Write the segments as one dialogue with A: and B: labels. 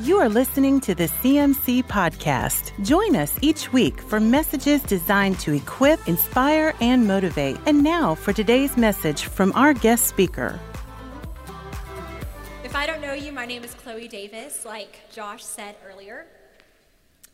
A: You are listening to the CMC Podcast. Join us each week for messages designed to equip, inspire, and motivate. And now for today's message from our guest speaker.
B: If I don't know you, my name is Chloe Davis, like Josh said earlier.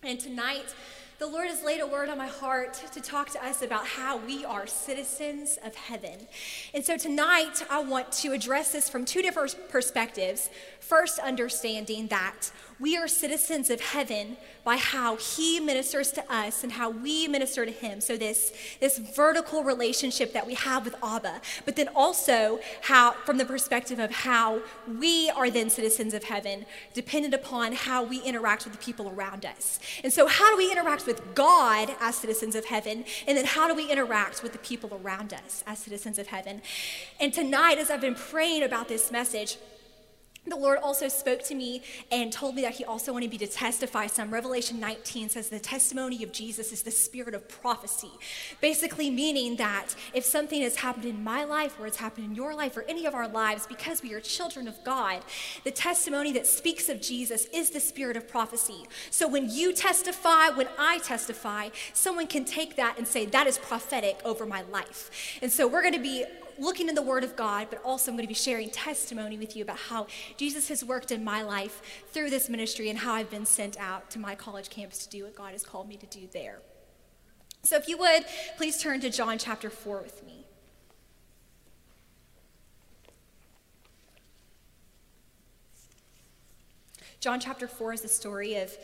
B: And tonight, the Lord has laid a word on my heart to talk to us about how we are citizens of heaven. And so tonight, I want to address this from two different perspectives. First, understanding that we are citizens of heaven by how he ministers to us and how we minister to him. So this, this vertical relationship that we have with Abba, but then also how from the perspective of how we are then citizens of heaven, dependent upon how we interact with the people around us. And so how do we interact with God as citizens of heaven? And then how do we interact with the people around us as citizens of heaven? And tonight, as I've been praying about this message, the Lord also spoke to me and told me that He also wanted me to testify some. Revelation 19 says the testimony of Jesus is the spirit of prophecy. Basically, meaning that if something has happened in my life or it's happened in your life or any of our lives, because we are children of God, the testimony that speaks of Jesus is the spirit of prophecy. So when you testify, when I testify, someone can take that and say, that is prophetic over my life. And so we're going to be looking in the Word of God, but also I'm going to be sharing testimony with you about how Jesus has worked in my life through this ministry and how I've been sent out to my college campus to do what God has called me to do there. So, if you would, please turn to John chapter 4 with me. John chapter 4 is the story of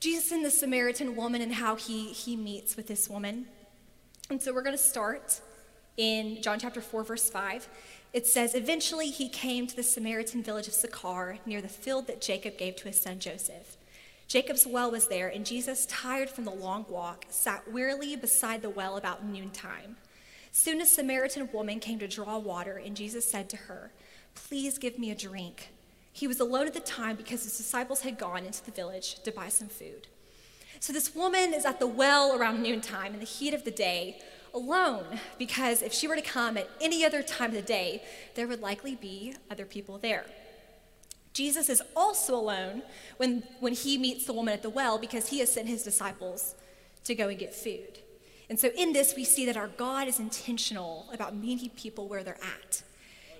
B: Jesus and the Samaritan woman and how he, he meets with this woman. And so we're going to start in John chapter 4, verse 5. It says, Eventually he came to the Samaritan village of Sychar, near the field that Jacob gave to his son Joseph. Jacob's well was there, and Jesus, tired from the long walk, sat wearily beside the well about noontime. Soon a Samaritan woman came to draw water, and Jesus said to her, Please give me a drink. He was alone at the time because his disciples had gone into the village to buy some food. So this woman is at the well around noontime in the heat of the day, alone because if she were to come at any other time of the day, there would likely be other people there. Jesus is also alone when, when he meets the woman at the well because he has sent his disciples to go and get food. And so in this, we see that our God is intentional about meeting people where they're at.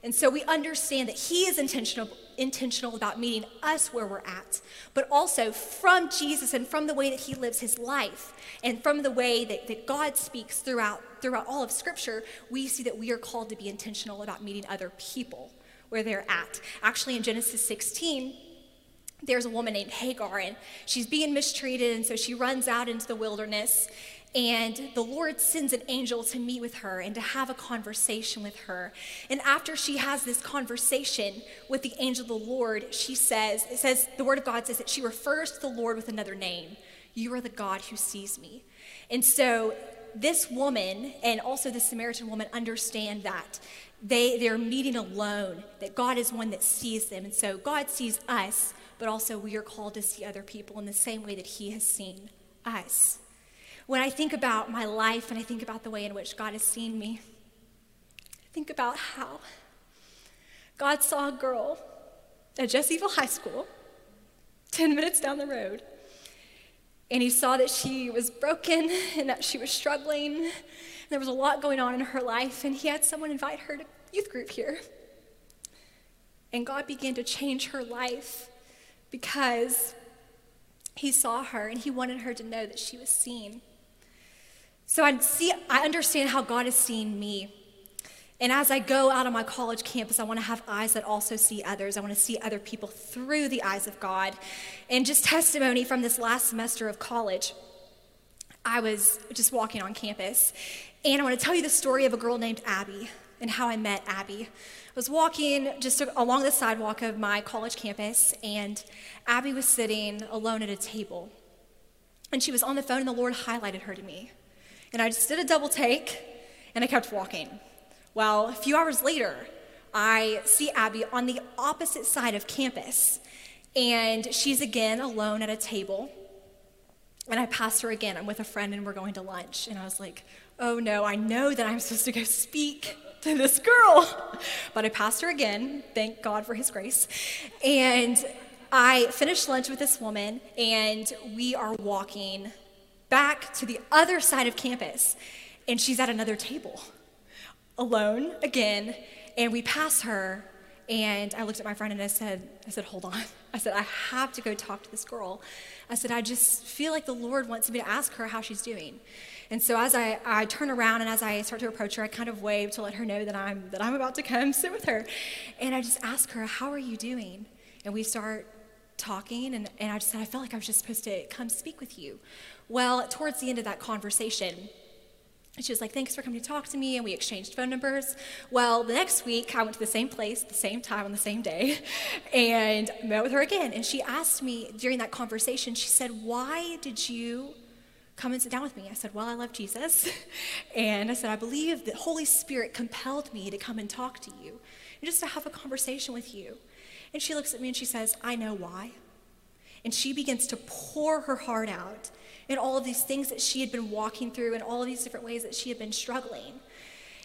B: And so we understand that He is intentional, intentional about meeting us where we're at, but also from Jesus and from the way that He lives His life and from the way that, that God speaks throughout, throughout all of Scripture, we see that we are called to be intentional about meeting other people where they're at. Actually, in Genesis 16, there's a woman named Hagar, and she's being mistreated, and so she runs out into the wilderness. And the Lord sends an angel to meet with her and to have a conversation with her. And after she has this conversation with the angel of the Lord, she says, it says, the word of God says that she refers to the Lord with another name. You are the God who sees me. And so this woman and also the Samaritan woman understand that they, they're meeting alone, that God is one that sees them. And so God sees us, but also we are called to see other people in the same way that He has seen us. When I think about my life and I think about the way in which God has seen me, I think about how God saw a girl at Jessieville High School, 10 minutes down the road, and he saw that she was broken and that she was struggling. There was a lot going on in her life, and he had someone invite her to youth group here. And God began to change her life because he saw her and he wanted her to know that she was seen. So I see, I understand how God is seeing me. And as I go out on my college campus, I want to have eyes that also see others. I want to see other people through the eyes of God. And just testimony from this last semester of college, I was just walking on campus. And I want to tell you the story of a girl named Abby and how I met Abby. I was walking just along the sidewalk of my college campus, and Abby was sitting alone at a table. And she was on the phone, and the Lord highlighted her to me. And I just did a double take and I kept walking. Well, a few hours later, I see Abby on the opposite side of campus. And she's again alone at a table. And I pass her again. I'm with a friend and we're going to lunch. And I was like, oh no, I know that I'm supposed to go speak to this girl. But I passed her again. Thank God for his grace. And I finished lunch with this woman, and we are walking back to the other side of campus, and she's at another table, alone again. And we pass her, and I looked at my friend and I said, I said, hold on. I said, I have to go talk to this girl. I said, I just feel like the Lord wants me to ask her how she's doing. And so as I, I turn around and as I start to approach her, I kind of wave to let her know that I'm that I'm about to come sit with her. And I just ask her, How are you doing? And we start talking and, and I just said, I felt like I was just supposed to come speak with you. Well, towards the end of that conversation, she was like, Thanks for coming to talk to me. And we exchanged phone numbers. Well, the next week, I went to the same place, the same time, on the same day, and met with her again. And she asked me during that conversation, she said, Why did you come and sit down with me? I said, Well, I love Jesus. And I said, I believe the Holy Spirit compelled me to come and talk to you and just to have a conversation with you. And she looks at me and she says, I know why. And she begins to pour her heart out in all of these things that she had been walking through and all of these different ways that she had been struggling.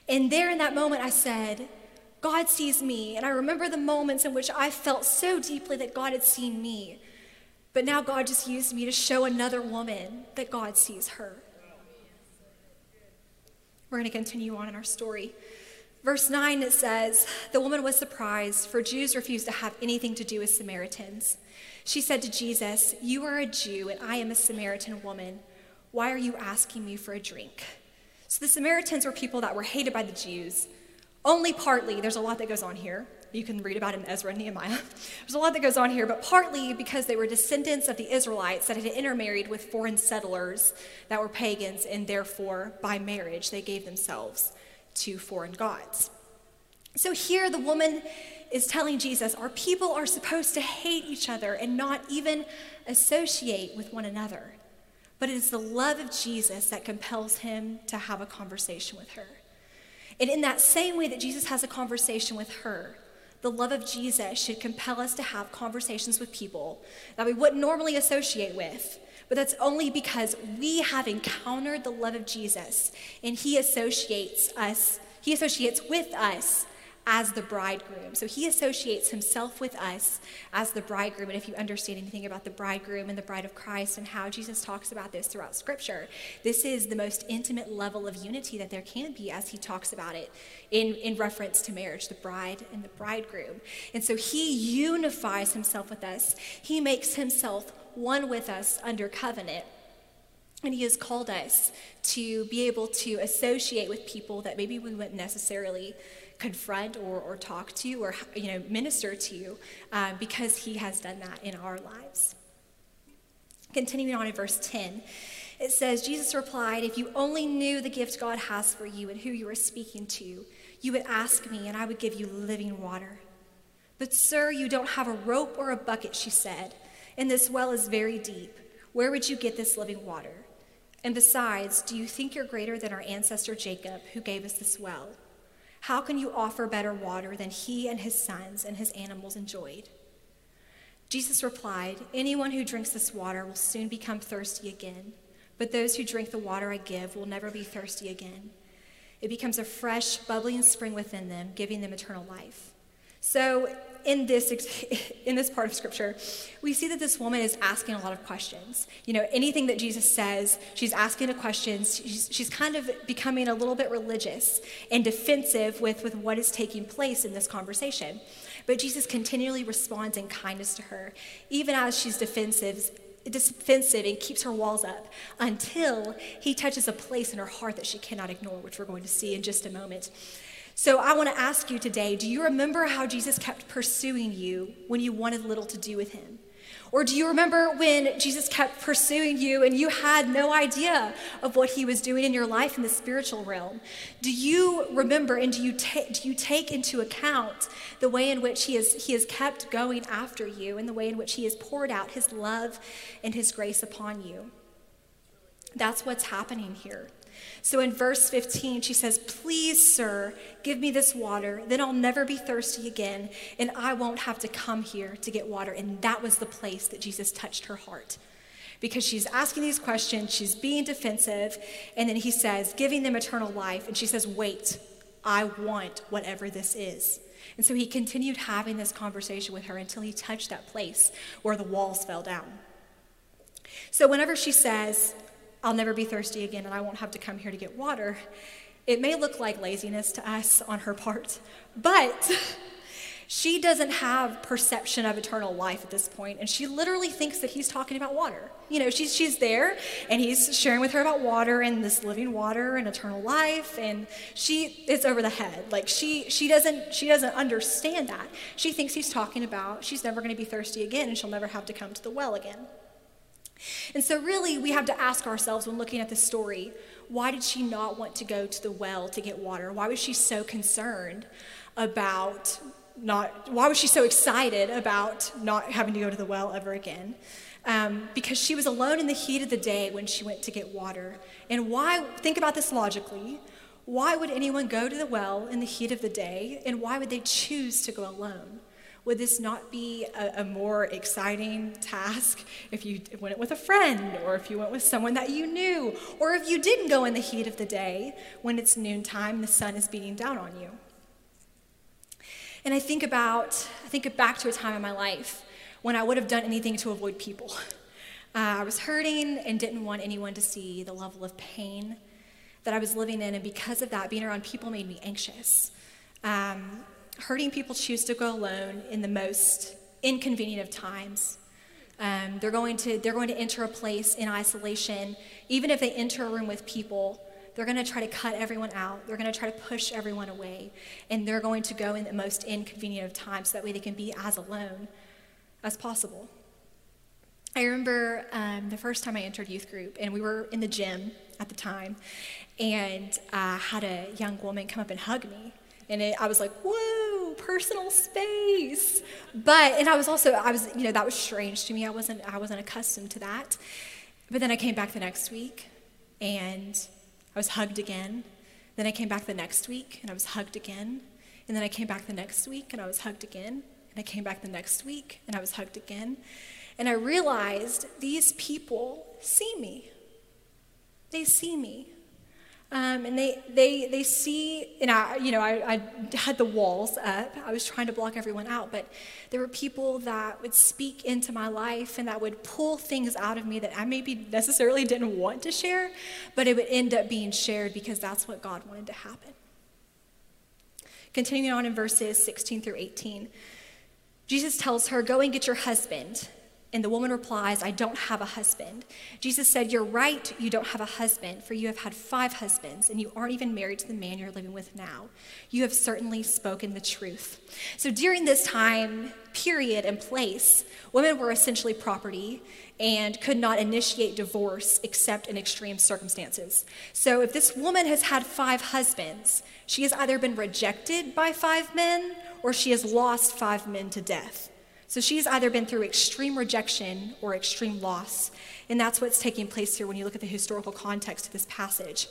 B: And there in that moment, I said, God sees me. And I remember the moments in which I felt so deeply that God had seen me. But now God just used me to show another woman that God sees her. We're going to continue on in our story. Verse 9 it says, The woman was surprised, for Jews refused to have anything to do with Samaritans. She said to Jesus, You are a Jew, and I am a Samaritan woman. Why are you asking me for a drink? So the Samaritans were people that were hated by the Jews. Only partly, there's a lot that goes on here. You can read about in Ezra and Nehemiah. There's a lot that goes on here, but partly because they were descendants of the Israelites that had intermarried with foreign settlers that were pagans, and therefore, by marriage, they gave themselves to foreign gods. So here, the woman is telling Jesus, Our people are supposed to hate each other and not even associate with one another. But it is the love of Jesus that compels him to have a conversation with her. And in that same way that Jesus has a conversation with her, the love of Jesus should compel us to have conversations with people that we wouldn't normally associate with. But that's only because we have encountered the love of Jesus and he associates us, he associates with us as the bridegroom. So he associates himself with us as the bridegroom. And if you understand anything about the bridegroom and the bride of Christ and how Jesus talks about this throughout Scripture, this is the most intimate level of unity that there can be as he talks about it in, in reference to marriage, the bride and the bridegroom. And so he unifies himself with us, he makes himself one with us under covenant. And he has called us to be able to associate with people that maybe we wouldn't necessarily confront or, or talk to or you know minister to uh, because he has done that in our lives. Continuing on in verse 10 it says jesus replied if you only knew the gift god has for you and who you are speaking to you would ask me and i would give you living water. But sir you don't have a rope or a bucket she said and this well is very deep. Where would you get this living water? And besides do you think you're greater than our ancestor jacob who gave us this well how can you offer better water than he and his sons and his animals enjoyed? Jesus replied, Anyone who drinks this water will soon become thirsty again, but those who drink the water I give will never be thirsty again. It becomes a fresh, bubbling spring within them, giving them eternal life. So, in this, in this part of scripture, we see that this woman is asking a lot of questions. You know, anything that Jesus says, she's asking a question. She's, she's kind of becoming a little bit religious and defensive with, with what is taking place in this conversation. But Jesus continually responds in kindness to her, even as she's defensive, defensive and keeps her walls up until he touches a place in her heart that she cannot ignore, which we're going to see in just a moment. So I want to ask you today do you remember how Jesus kept pursuing you when you wanted little to do with him? Or do you remember when Jesus kept pursuing you and you had no idea of what he was doing in your life in the spiritual realm? Do you remember and do you, ta- do you take into account the way in which he has, he has kept going after you and the way in which he has poured out his love and his grace upon you? That's what's happening here. So in verse 15, she says, Please, sir, give me this water. Then I'll never be thirsty again, and I won't have to come here to get water. And that was the place that Jesus touched her heart. Because she's asking these questions, she's being defensive, and then he says, giving them eternal life. And she says, Wait, I want whatever this is. And so he continued having this conversation with her until he touched that place where the walls fell down. So whenever she says, I'll never be thirsty again and I won't have to come here to get water, it may look like laziness to us on her part, but she doesn't have perception of eternal life at this point, and she literally thinks that he's talking about water. You know, she's, she's there, and he's sharing with her about water and this living water and eternal life, and she is over the head. Like she she doesn't she doesn't understand that. She thinks he's talking about she's never going to be thirsty again, and she'll never have to come to the well again. And so, really, we have to ask ourselves when looking at this story why did she not want to go to the well to get water? Why was she so concerned about not, why was she so excited about not having to go to the well ever again? Um, because she was alone in the heat of the day when she went to get water. And why, think about this logically, why would anyone go to the well in the heat of the day? And why would they choose to go alone? Would this not be a, a, more exciting task if you went with a friend, or if you went with someone that you knew, or if you didn't go in the heat of the day when it's noontime the sun is beating down on you? And I think about, I think back to a time in my life when I would have done anything to avoid people. Uh, I was hurting and didn't want anyone to see the level of pain that I was living in, and because of that, being around people made me anxious. Um, hurting people choose to go alone in the most inconvenient of times. Um, they're, going to, they're going to enter a place in isolation. Even if they enter a room with people, they're going to try to cut everyone out. They're going to try to push everyone away. And they're going to go in the most inconvenient of times so that way they can be as alone as possible. I remember um, the first time I entered youth group, and we were in the gym at the time, and I had a young woman come up and hug me. And it, I was like, whoa, personal space. But, and I was also, I was, you know, that was strange to me. I wasn't, I wasn't accustomed to that. But then I came back the next week and I was hugged again. Then I came back the next week and I was hugged again. And then I came back the next week and I was hugged again. And I came back the next week and I was hugged again. And I realized these people see me. They see me. Um, and they, they, they see, and I, you know, I, I had the walls up. I was trying to block everyone out, but there were people that would speak into my life and that would pull things out of me that I maybe necessarily didn't want to share, but it would end up being shared because that's what God wanted to happen. Continuing on in verses 16 through 18, Jesus tells her, Go and get your husband. And the woman replies, I don't have a husband. Jesus said, You're right, you don't have a husband, for you have had five husbands, and you aren't even married to the man you're living with now. You have certainly spoken the truth. So during this time, period, and place, women were essentially property and could not initiate divorce except in extreme circumstances. So if this woman has had five husbands, she has either been rejected by five men or she has lost five men to death. So she's either been through extreme rejection or extreme loss. And that's what's taking place here when you look at the historical context of this passage.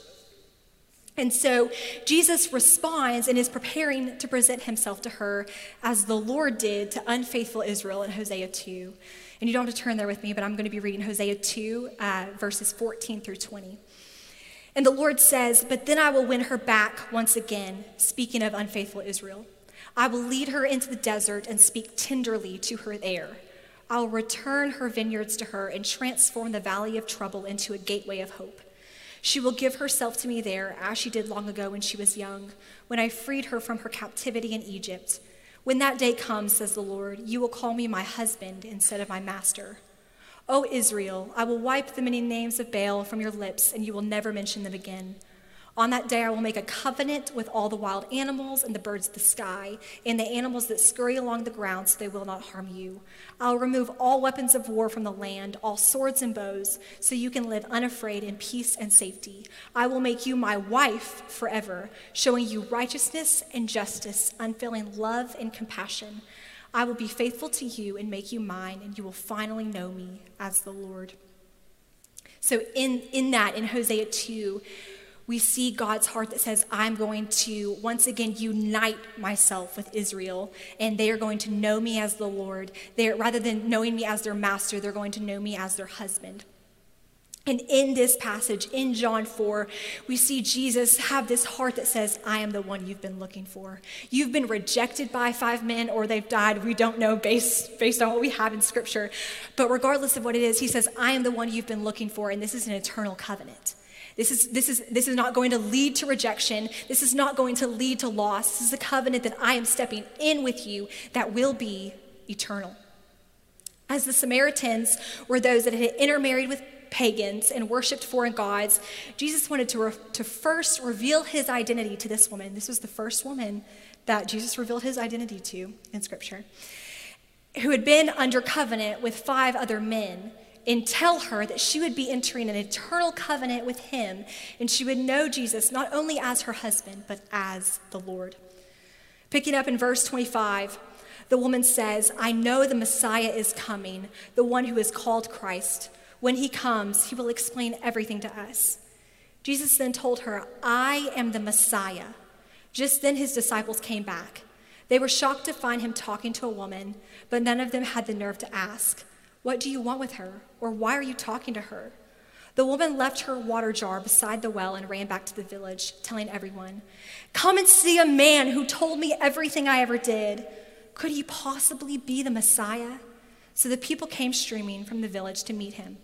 B: And so Jesus responds and is preparing to present himself to her as the Lord did to unfaithful Israel in Hosea 2. And you don't have to turn there with me, but I'm going to be reading Hosea 2, uh, verses 14 through 20. And the Lord says, But then I will win her back once again, speaking of unfaithful Israel. I will lead her into the desert and speak tenderly to her there. I'll return her vineyards to her and transform the valley of trouble into a gateway of hope. She will give herself to me there, as she did long ago when she was young, when I freed her from her captivity in Egypt. When that day comes, says the Lord, you will call me my husband instead of my master. O Israel, I will wipe the many names of Baal from your lips, and you will never mention them again. On that day, I will make a covenant with all the wild animals and the birds of the sky, and the animals that scurry along the ground, so they will not harm you. I'll remove all weapons of war from the land, all swords and bows, so you can live unafraid in peace and safety. I will make you my wife forever, showing you righteousness and justice, unfailing love and compassion. I will be faithful to you and make you mine, and you will finally know me as the Lord. So, in, in that, in Hosea 2, we see God's heart that says, I'm going to once again unite myself with Israel, and they are going to know me as the Lord. They're, rather than knowing me as their master, they're going to know me as their husband. And in this passage, in John 4, we see Jesus have this heart that says, I am the one you've been looking for. You've been rejected by five men or they've died. We don't know based, based on what we have in Scripture. But regardless of what it is, he says, I am the one you've been looking for, and this is an eternal covenant. This is, this, is, this is not going to lead to rejection. This is not going to lead to loss. This is a covenant that I am stepping in with you that will be eternal. As the Samaritans were those that had intermarried with pagans and worshiped foreign gods, Jesus wanted to, re- to first reveal his identity to this woman. This was the first woman that Jesus revealed his identity to in Scripture, who had been under covenant with five other men. And tell her that she would be entering an eternal covenant with him, and she would know Jesus not only as her husband, but as the Lord. Picking up in verse 25, the woman says, I know the Messiah is coming, the one who is called Christ. When he comes, he will explain everything to us. Jesus then told her, I am the Messiah. Just then his disciples came back. They were shocked to find him talking to a woman, but none of them had the nerve to ask, What do you want with her? Or why are you talking to her? The woman left her water jar beside the well and ran back to the village, telling everyone, Come and see a man who told me everything I ever did. Could he possibly be the Messiah? So the people came streaming from the village to meet him.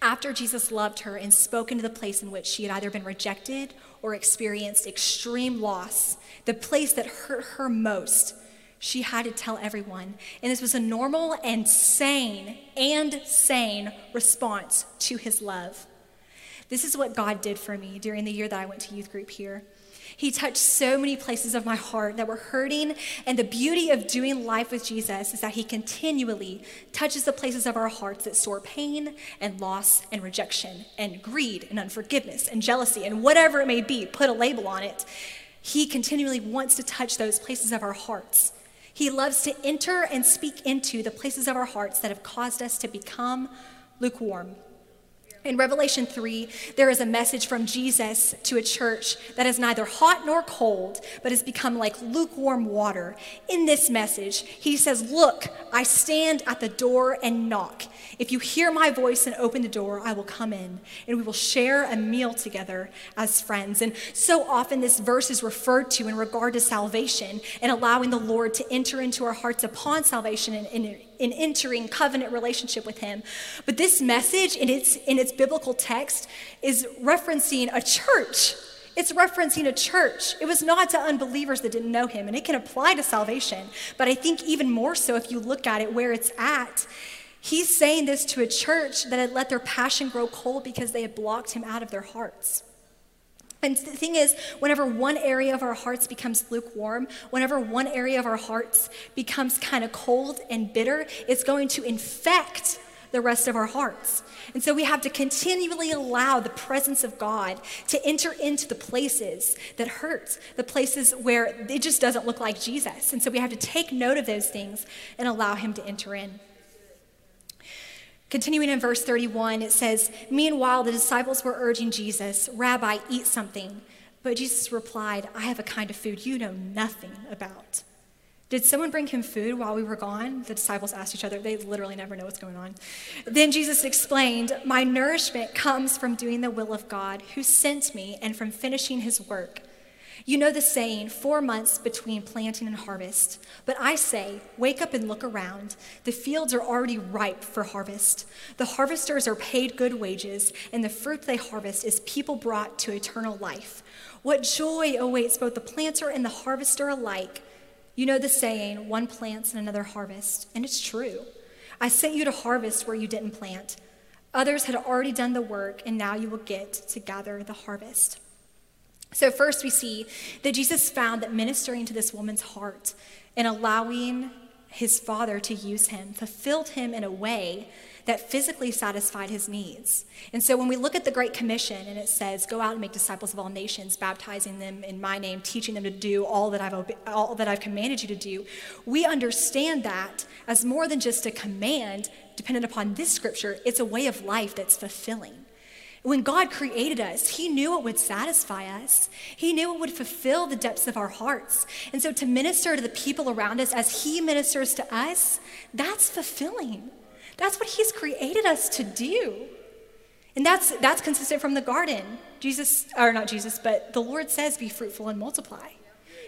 B: After Jesus loved her and spoke into the place in which she had either been rejected or experienced extreme loss, the place that hurt her most, she had to tell everyone. And this was a normal and sane and sane response to his love. This is what God did for me during the year that I went to youth group here. He touched so many places of my heart that were hurting. And the beauty of doing life with Jesus is that He continually touches the places of our hearts that store pain and loss and rejection and greed and unforgiveness and jealousy and whatever it may be, put a label on it. He continually wants to touch those places of our hearts. He loves to enter and speak into the places of our hearts that have caused us to become lukewarm in Revelation 3, there is a message from Jesus to a church that is neither hot nor cold, but has become like lukewarm water. In this message, he says, Look, I stand at the door and knock. If you hear my voice and open the door, I will come in and we will share a meal together as friends. And so often this verse is referred to in regard to salvation and allowing the Lord to enter into our hearts upon salvation and, and in entering covenant relationship with him. But this message in its in its biblical text is referencing a church. It's referencing a church. It was not to unbelievers that didn't know him, and it can apply to salvation. But I think even more so if you look at it where it's at. He's saying this to a church that had let their passion grow cold because they had blocked him out of their hearts. And the thing is, whenever one area of our hearts becomes lukewarm, whenever one area of our hearts becomes kind of cold and bitter, it's going to infect the rest of our hearts. And so we have to continually allow the presence of God to enter into the places that hurt, the places where it just doesn't look like Jesus. And so we have to take note of those things and allow Him to enter in. Continuing in verse 31, it says, Meanwhile, the disciples were urging Jesus, Rabbi, eat something. But Jesus replied, I have a kind of food you know nothing about. Did someone bring him food while we were gone? The disciples asked each other. They literally never know what's going on. Then Jesus explained, My nourishment comes from doing the will of God who sent me and from finishing his work. You know the saying, four months between planting and harvest. But I say, wake up and look around. The fields are already ripe for harvest. The harvesters are paid good wages, and the fruit they harvest is people brought to eternal life. What joy awaits both the planter and the harvester alike. You know the saying, one plants and another harvests, and it's true. I sent you to harvest where you didn't plant. Others had already done the work, and now you will get to gather the harvest. So, first, we see that Jesus found that ministering to this woman's heart and allowing his father to use him fulfilled him in a way that physically satisfied his needs. And so when we look at the Great Commission and it says, Go out and make disciples of all nations, baptizing them in my name, teaching them to do all that I've, all that I've commanded you to do, we understand that as more than just a command dependent upon this scripture, it's a way of life that's fulfilling. When God created us, He knew it would satisfy us. He knew it would fulfill the depths of our hearts. And so to minister to the people around us as He ministers to us, that's fulfilling. That's what He's created us to do. And that's, that's consistent from the garden. Jesus, or not Jesus, but the Lord says, be fruitful and multiply.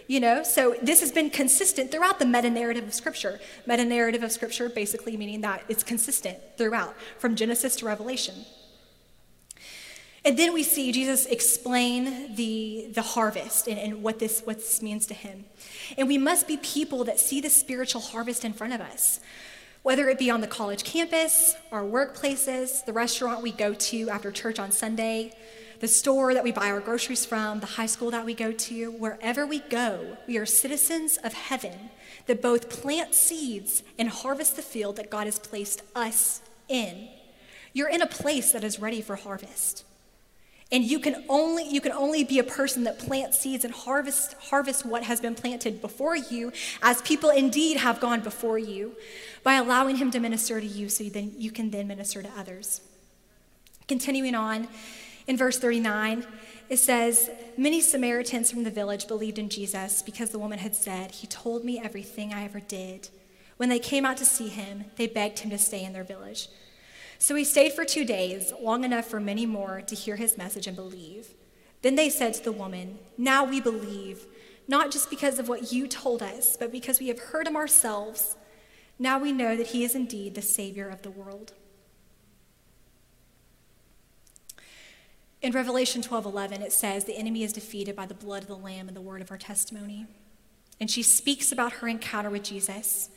B: You know, so this has been consistent throughout the meta narrative of Scripture. Meta narrative of Scripture basically meaning that it's consistent throughout, from Genesis to Revelation. And then we see Jesus explain the, the harvest and, and what, this, what this means to him. And we must be people that see the spiritual harvest in front of us, whether it be on the college campus, our workplaces, the restaurant we go to after church on Sunday, the store that we buy our groceries from, the high school that we go to, wherever we go, we are citizens of heaven that both plant seeds and harvest the field that God has placed us in. You're in a place that is ready for harvest. And you can only you can only be a person that plants seeds and harvest harvest what has been planted before you, as people indeed have gone before you, by allowing him to minister to you so then you can then minister to others. Continuing on, in verse 39, it says, Many Samaritans from the village believed in Jesus because the woman had said, He told me everything I ever did. When they came out to see him, they begged him to stay in their village. So he stayed for two days, long enough for many more to hear his message and believe. Then they said to the woman, Now we believe, not just because of what you told us, but because we have heard him ourselves. Now we know that he is indeed the Savior of the world. In Revelation 12:11 it says the enemy is defeated by the blood of the lamb and the word of our testimony. And she speaks about her encounter with Jesus.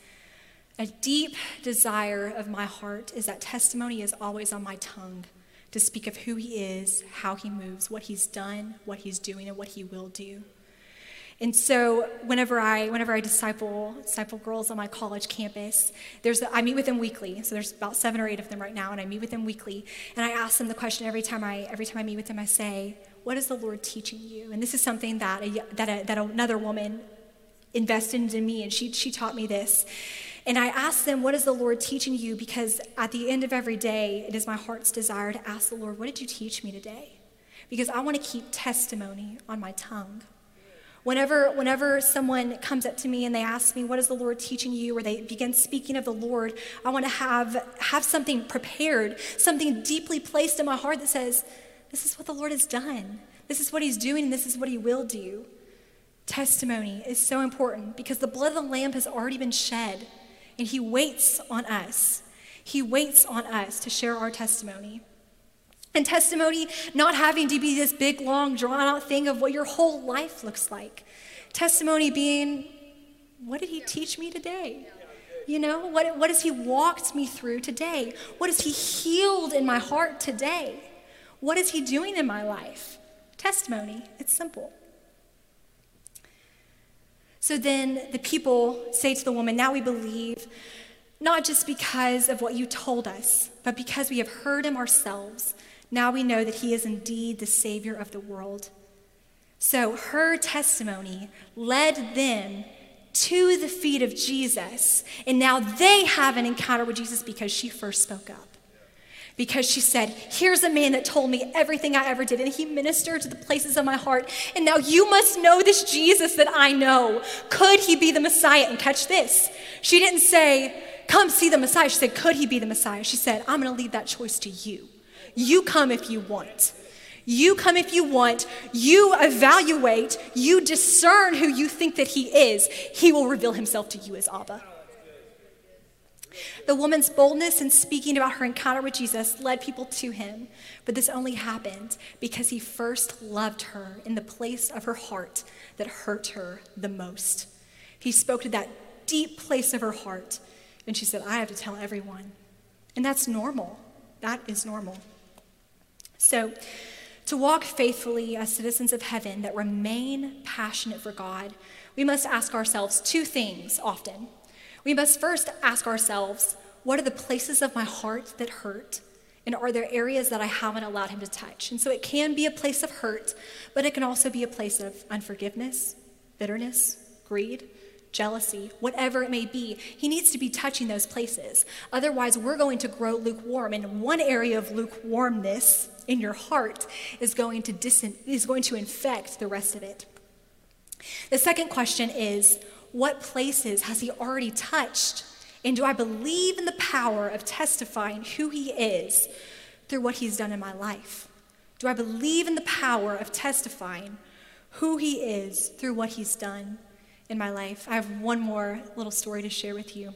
B: A deep desire of my heart is that testimony is always on my tongue to speak of who he is, how he moves, what he's done, what he's doing and what he will do. And so whenever I whenever I disciple disciple girls on my college campus, there's I meet with them weekly. So there's about seven or eight of them right now, and I meet with them weekly. And I ask them the question every time I every time I meet with them. I say, "What is the Lord teaching you?" And this is something that a, that a, that another woman invested in me, and she she taught me this. And I ask them, What is the Lord teaching you? Because at the end of every day, it is my heart's desire to ask the Lord, What did you teach me today? Because I want to keep testimony on my tongue. Whenever, whenever someone comes up to me and they ask me, What is the Lord teaching you? or they begin speaking of the Lord, I want to have, have something prepared, something deeply placed in my heart that says, This is what the Lord has done. This is what He's doing, and this is what He will do. Testimony is so important because the blood of the Lamb has already been shed, and He waits on us. He waits on us to share our testimony. And testimony not having to be this big, long, drawn out thing of what your whole life looks like. Testimony being, what did he teach me today? You know, what, what has he walked me through today? What has he healed in my heart today? What is he doing in my life? Testimony. It's simple. So then the people say to the woman, Now we believe, not just because of what you told us, but because we have heard him ourselves now we know that he is indeed the Savior of the world. So her testimony led them to the feet of Jesus. And now they have an encounter with Jesus because she first spoke up. Because she said, Here's a man that told me everything I ever did, and he ministered to the places of my heart. And now you must know this Jesus that I know. Could he be the Messiah? And catch this. She didn't say, Come see the Messiah. She said, Could he be the Messiah? She said, I'm going to leave that choice to you. You come if you want. You come if you want. You evaluate. You discern who you think that he is. He will reveal himself to you as Abba. The woman's boldness in speaking about her encounter with Jesus led people to him, but this only happened because he first loved her in the place of her heart that hurt her the most. He spoke to that deep place of her heart, and she said, I have to tell everyone. And that's normal. That is normal. So, to walk faithfully as citizens of heaven that remain passionate for God, we must ask ourselves two things often. We must first ask ourselves, what are the places of my heart that hurt? And are there areas that I haven't allowed him to touch? And so it can be a place of hurt, but it can also be a place of unforgiveness, bitterness, greed, jealousy, whatever it may be. He needs to be touching those places. Otherwise, we're going to grow lukewarm. And one area of lukewarmness in your heart is going to dis- is going to infect the rest of it. The second question is what places has he already touched? And do I believe in the power of testifying who he is through what he's done in my life? Do I believe in the power of testifying who he is through what he's done in my life? I have one more little story to share with you.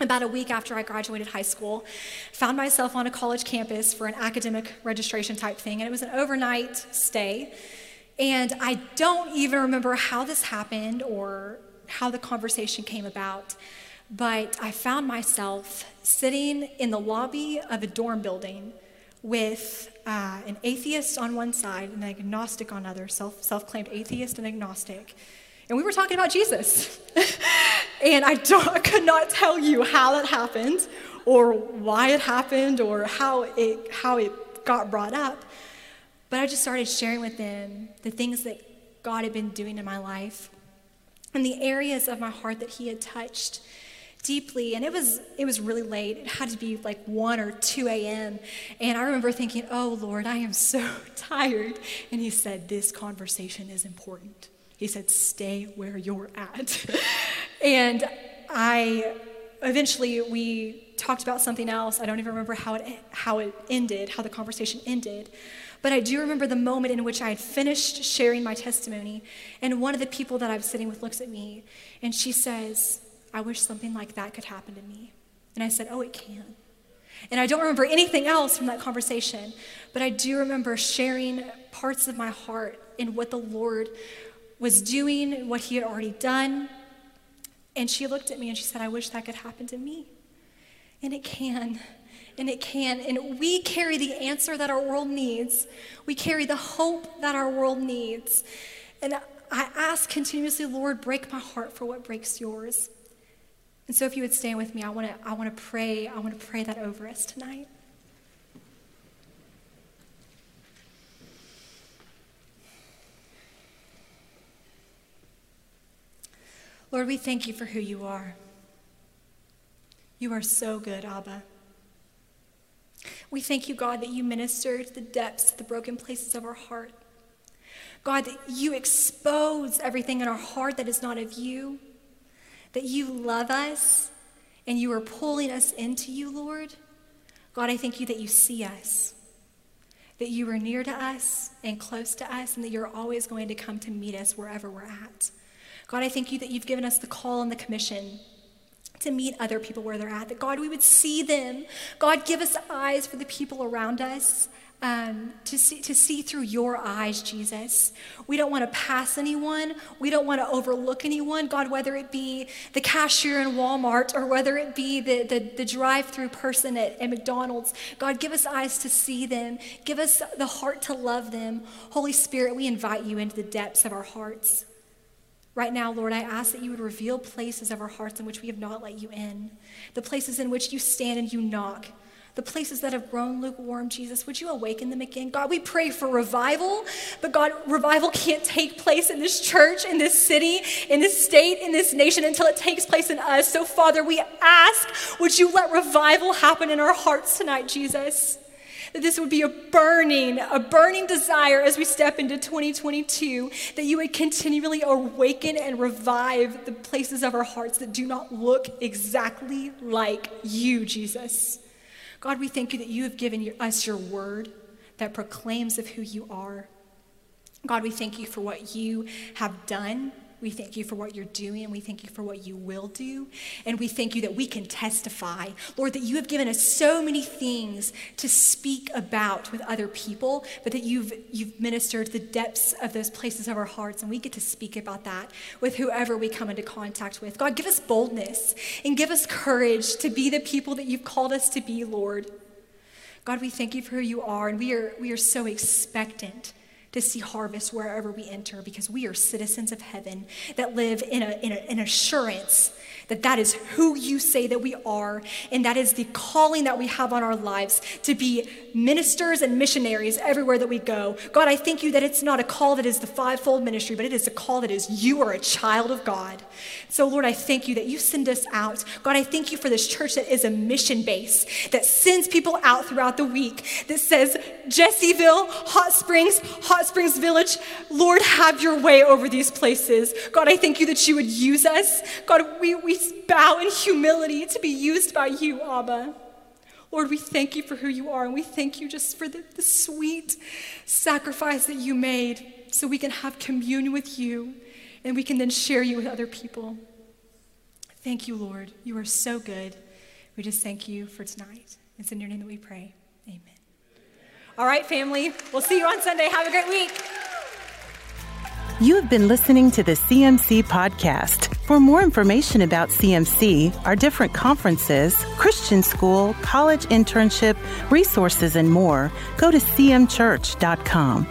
B: About a week after I graduated high school, found myself on a college campus for an academic registration type thing, and it was an overnight stay. And I don't even remember how this happened or how the conversation came about, but I found myself sitting in the lobby of a dorm building with uh, an atheist on one side and an agnostic on other, self self claimed atheist and agnostic. And we were talking about Jesus. and I, don't, I could not tell you how that happened or why it happened or how it, how it got brought up. But I just started sharing with them the things that God had been doing in my life and the areas of my heart that He had touched deeply. And it was it was really late. It had to be like 1 or 2 a.m and i remember thinking oh lord i am so tired. And he said this conversation is important. He said stay where you're at. And i eventually we talked about something else. I don't even remember how it how it ended how the conversation ended but i do remember the moment in which i had finished sharing my testimony and one of the people that i was sitting with looks at me and she says I wish something like that could happen to me. And I said, Oh, it can. And I don't remember anything else from that conversation, but I do remember sharing parts of my heart in what the Lord was doing and what He had already done. And she looked at me and she said, I wish that could happen to me. And it can. And it can. And we carry the answer that our world needs. We carry the hope that our world needs. And I ask continuously, Lord, break my heart for what breaks yours. And so if you would stand with me, I want to I want to pray. I want to pray that over us tonight. Lord, we thank you for who you are. You are so good, Abba. We thank you, God, that you minister to the depths, the broken places of our heart. God, that you expose everything in our heart that is not of you that you love us and you are pulling us into you, Lord. God, I thank you that you see us, that you are near to us and close to us, and that you're always going to come to meet us wherever we're at. God, I thank you that you've given us the call and the commission to meet other people where they're at, that God, we would see them. God, give us eyes for the people around us um, to, see, to see through your eyes, Jesus. We don't want to pass anyone. We don't want to overlook anyone. God, whether it be the cashier in Walmart or whether it be the, the, the drive through person at, at McDonald's, God, give us eyes to see them. Give us the heart to love them. Holy Spirit, we invite you into the depths of our hearts. Right now, Lord, I ask that you would reveal places of our hearts in which we have not let you in, the places in which you stand and you knock the places that have grown lukewarm, Jesus, would you awaken them again? God, we pray for revival, but God, revival can't take place in this church, in this city, in this state, in this nation until it takes place in us. So, Father, we ask, would you let revival happen in our hearts tonight, Jesus? That this would be a burning, a burning desire as we step into 2022, that you would continually awaken and revive the places of our hearts that do not look exactly like you, Jesus. God, we thank you that you have given us your word that proclaims of who you are. God, we thank you for what you have done. We thank you for what you're doing, and we thank you for what you will do. And we thank you that we can testify, Lord, that you have given us so many things to speak about with other people, but that you've, you've ministered the depths of those places of our hearts, and we get to speak about that with whoever we come into contact with. God, give us boldness and give us courage to be the people that you've called us to be, Lord. God, we thank you for who you are, and we are, we are so expectant to see harvest wherever we enter because we are citizens of heaven that live in, a, in a, an assurance that that is who you say that we are and that is the calling that we have on our lives to be ministers and missionaries everywhere that we go. God i thank you that it's not a call that is the fivefold ministry but it is a call that is you are a child of god. So lord i thank you that you send us out. God i thank you for this church that is a mission base that sends people out throughout the week that says jessieville hot springs hot springs village lord have your way over these places. God i thank you that you would use us. God we, we bow in humility to be used by you, Abba. Lord, we thank you for who you are, and we thank you just for the, the sweet sacrifice that you made so we can have communion with you and we can then share you with other people. Thank you, Lord. You are so good. We just thank you for tonight. It's in your name that we pray. Amen. All right, family. We'll see you on Sunday. Have a great week.
A: You have been listening to the CMC podcast. For more information about CMC, our different conferences, Christian school, college internship, resources, and more, go to cmchurch.com.